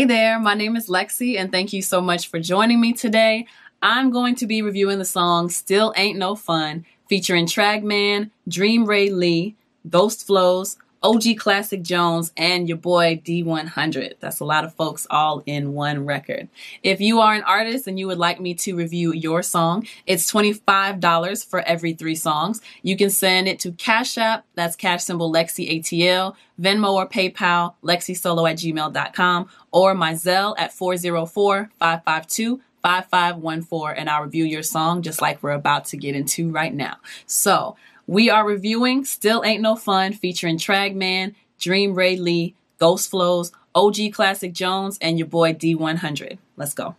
Hey there, my name is Lexi, and thank you so much for joining me today. I'm going to be reviewing the song Still Ain't No Fun, featuring Tragman, Dream Ray Lee, Ghost Flows, OG Classic Jones, and your boy D100. That's a lot of folks all in one record. If you are an artist and you would like me to review your song, it's $25 for every three songs. You can send it to Cash App, that's cash symbol Lexi ATL, Venmo or PayPal, lexisolo at gmail.com, or my Zelle at 404 552 5514 and I'll review your song just like we're about to get into right now. So, we are reviewing Still Ain't No Fun featuring Tragman, Dream Ray Lee, Ghost Flows, OG Classic Jones, and your boy D100. Let's go.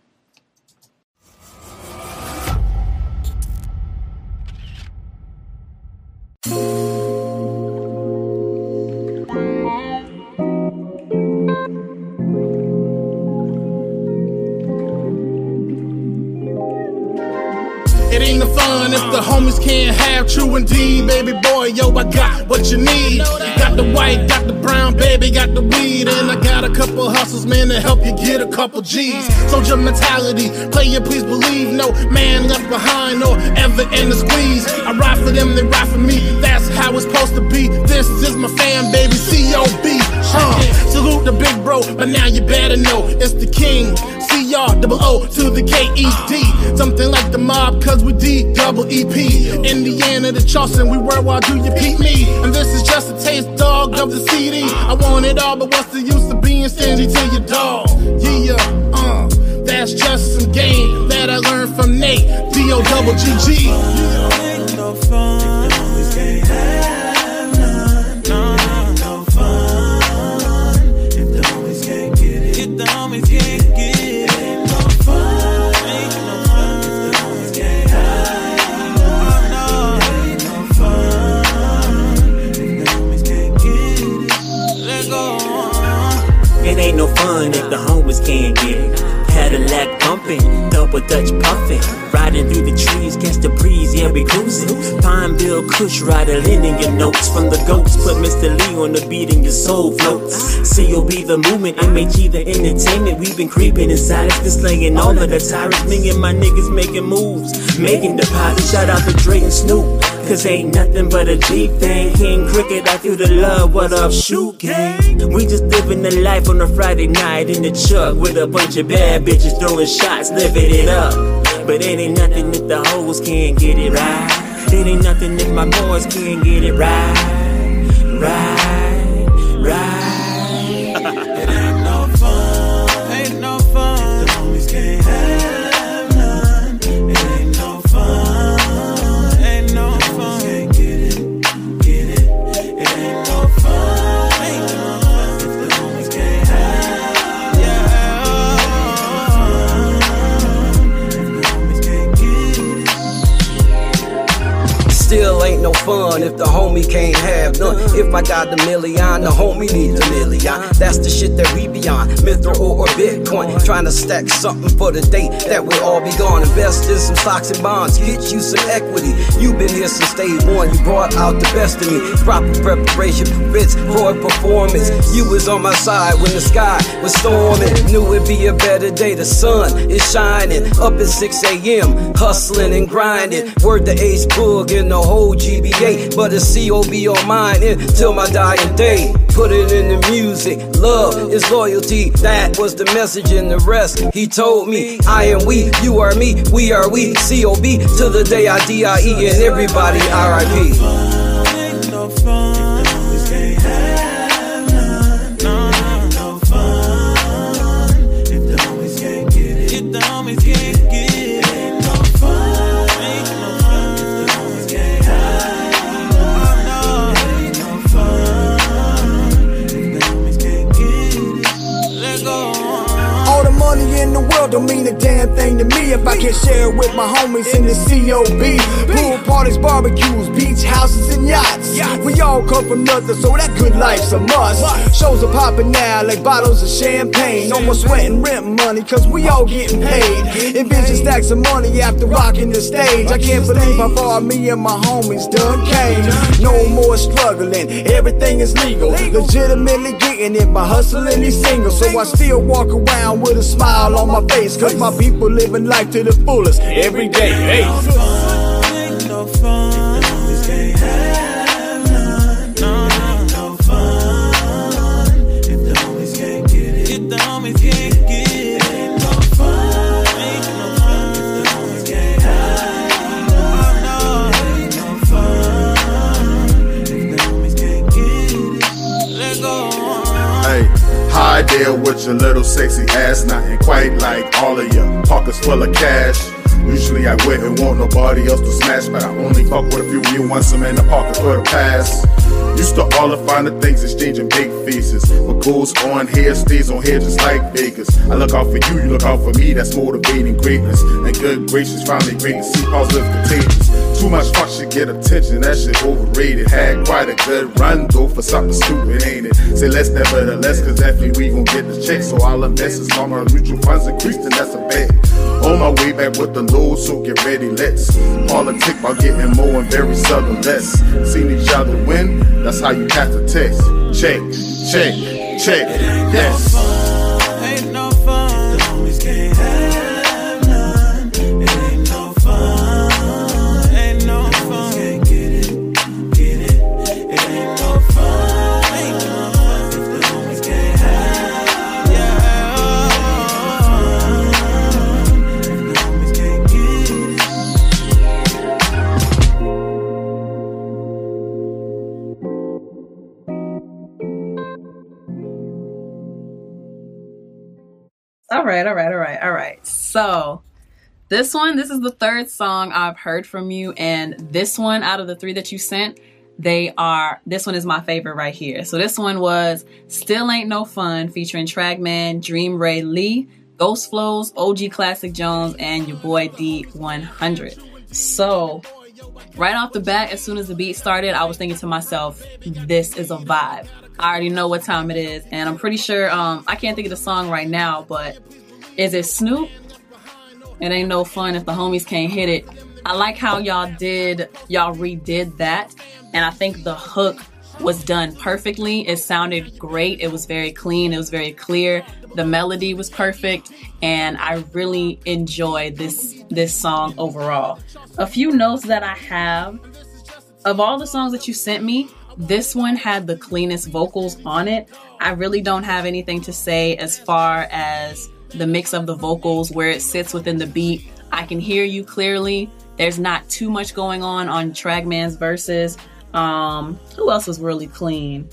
Fun if the homies can't have true indeed. Baby boy, yo, I got what you need. Got the white, got the brown, baby, got the weed. And I got a couple hustles, man, to help you get a couple G's. Soldier mentality, play player, please believe. No man left behind or ever in the squeeze. I ride for them, they ride for me. That's how it's supposed to be. This is my fan, baby, C.O.B. Huh. Salute the big bro, but now you better know it's the king. C.R. double O to the K.E.D. Something like the mob, cause we D double E.P. Indiana to Charleston, we work while do you beat me? And this is just a taste, dog, of the CD. I want it all, but what's the use of being stingy to your dog? Yeah, uh, that's just some game that I learned from Nate. D.O. double G.G. Ain't Kush rider, lending your notes from the goats. Put Mr. Lee on the beat and your soul floats. COB the movement, MHE the entertainment. We've been creeping inside, it's been slaying all of the tyrants. Me and my niggas making moves, making deposits. Shout out to Dre and Snoop. Cause ain't nothing but a G thing. King Cricket, I feel the love. What up, shoot gang? We just living the life on a Friday night in the truck with a bunch of bad bitches throwing shots, living it up. But it ain't nothing if the hoes can't get it right. It ain't nothing if my boys can't get it right. Right. Fun if the homie can't have none. If I got the million, the homie needs a million. That's the shit that we be on. Mithril or Bitcoin. Trying to stack something for the day that we'll all be gone. Invest in some stocks and bonds. Get you some equity. you been here since day one. You brought out the best of me. Proper preparation prevents poor performance. You was on my side when the sky was storming. Knew it'd be a better day. The sun is shining. Up at 6 a.m. Hustling and grinding. Word to Ace Boog and the whole GBA. But it's COB on mine until my dying day. Put it in the music. Love is loyalty. That was the message in the rest. He told me, I am we, you are me, we are we. COB to the day I DIE and everybody RIP. In the world don't mean a damn thing to me if I can't share it with my homies in the COB. Pool parties, barbecues, beach houses, and yachts. We all come from nothing, so that good life's a must. Shows are popping now like bottles of champagne. No more sweating rent money, cause we all getting paid. Envision stacks of money after rocking the stage. I can't believe how far me and my homies done came. No more struggling, everything is legal. Legitimately getting it by hustling these singles. So I still walk around with a smile on my face, cause my people living life to the fullest every day. Hey. Ain't no fun. Hi there with your little sexy ass, nothing quite like all of your pockets full of cash. Usually I wouldn't want nobody else to smash, but I only fuck with a few real ones, some in the pocket for the past. Used to all the finer things, exchanging big faces. What goes on here stays on here just like Vegas. I look out for you, you look out for me, that's motivating greatness. And good gracious, finally great to see positive contagious. Too much fuck should get attention, that shit overrated. Had quite a good run though for something stupid, ain't it? Say less, nevertheless, cause definitely we gon' get the check. So I'll invest as long our mutual funds increase, then that's a bet. On my way back with the load, so get ready, let's politic by getting more and very seldom less. Seen each other win, that's how you have to test. Check, check, check, yes. Right, all right, all right, all right. So, this one, this is the third song I've heard from you, and this one out of the three that you sent, they are. This one is my favorite right here. So this one was "Still Ain't No Fun" featuring Tragman, Dream Ray Lee, Ghost Flows, OG Classic Jones, and your boy D100. So, right off the bat, as soon as the beat started, I was thinking to myself, "This is a vibe." I already know what time it is, and I'm pretty sure. Um, I can't think of the song right now, but is it Snoop? It ain't no fun if the homies can't hit it. I like how y'all did, y'all redid that, and I think the hook was done perfectly. It sounded great. It was very clean. It was very clear. The melody was perfect, and I really enjoyed this this song overall. A few notes that I have of all the songs that you sent me, this one had the cleanest vocals on it. I really don't have anything to say as far as the mix of the vocals, where it sits within the beat. I can hear you clearly. There's not too much going on on Tragman's verses. Um, who else was really clean?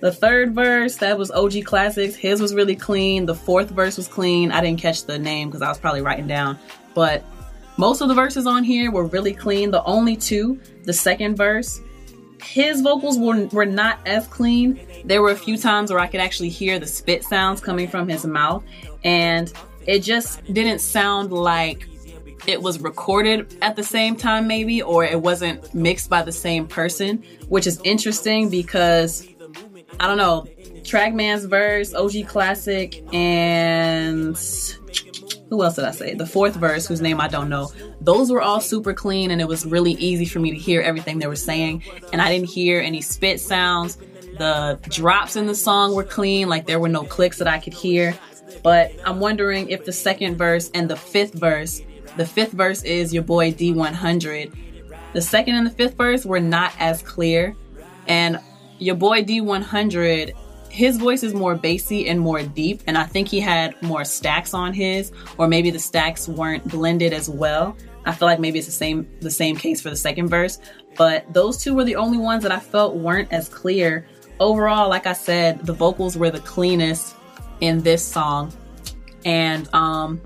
The third verse, that was OG Classics. His was really clean. The fourth verse was clean. I didn't catch the name because I was probably writing down. But most of the verses on here were really clean. The only two, the second verse, his vocals were, were not as clean. There were a few times where I could actually hear the spit sounds coming from his mouth, and it just didn't sound like it was recorded at the same time, maybe, or it wasn't mixed by the same person, which is interesting because I don't know. Tragman's verse, OG Classic, and who else did I say? The fourth verse, whose name I don't know. Those were all super clean, and it was really easy for me to hear everything they were saying. And I didn't hear any spit sounds. The drops in the song were clean, like there were no clicks that I could hear. But I'm wondering if the second verse and the fifth verse, the fifth verse is your boy D100. The second and the fifth verse were not as clear. And your boy D100, his voice is more bassy and more deep. And I think he had more stacks on his, or maybe the stacks weren't blended as well. I feel like maybe it's the same the same case for the second verse. But those two were the only ones that I felt weren't as clear. Overall, like I said, the vocals were the cleanest in this song. And um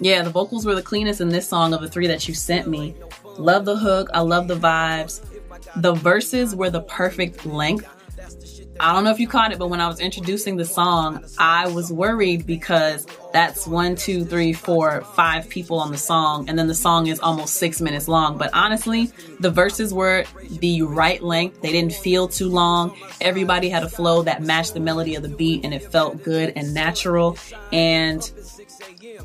yeah, the vocals were the cleanest in this song of the three that you sent me. Love the hook, I love the vibes. The verses were the perfect length. I don't know if you caught it, but when I was introducing the song, I was worried because that's one, two, three, four, five people on the song, and then the song is almost six minutes long. But honestly, the verses were the right length. They didn't feel too long. Everybody had a flow that matched the melody of the beat, and it felt good and natural. And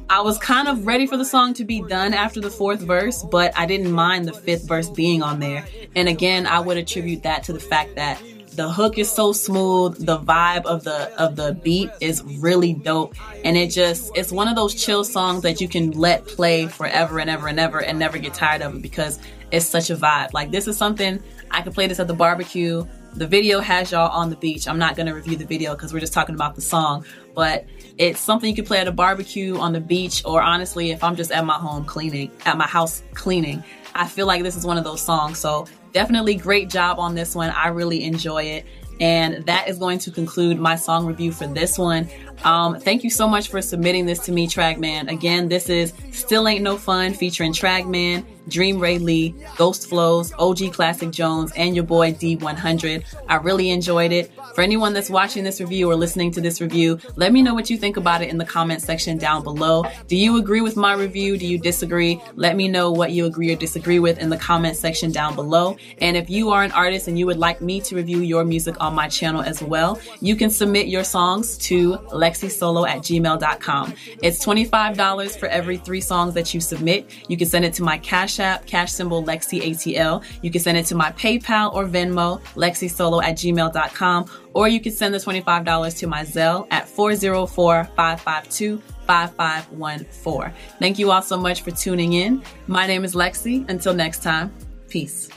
I was kind of ready for the song to be done after the fourth verse, but I didn't mind the fifth verse being on there. And again, I would attribute that to the fact that the hook is so smooth the vibe of the of the beat is really dope. And it just it's one of those chill songs that you can let play forever and ever and ever and never get tired of it because it's such a vibe. Like this is something i could play this at the barbecue. The video has y'all on the beach. I'm not going to review the video because we're just talking about the song. But it's something you can play at a barbecue on the beach or honestly if i'm just at my home cleaning at my house cleaning i feel like this is one of those songs. So definitely great job on this one. I really enjoy it. And that is going to conclude my song review for this one. Um, thank you so much for submitting this to me, Tragman. Again, this is Still Ain't No Fun featuring Tragman, Dream Ray Lee, Ghost Flows, OG Classic Jones, and your boy D100. I really enjoyed it. For anyone that's watching this review or listening to this review, let me know what you think about it in the comment section down below. Do you agree with my review? Do you disagree? Let me know what you agree or disagree with in the comment section down below. And if you are an artist and you would like me to review your music on my channel as well, you can submit your songs to lexisolo at gmail.com. It's $25 for every three songs that you submit. You can send it to my Cash App, cash symbol Lexi ATL. You can send it to my PayPal or Venmo, lexisolo at gmail.com or you can send the $25 to my Zelle at 404 552 5514. Thank you all so much for tuning in. My name is Lexi. Until next time, peace.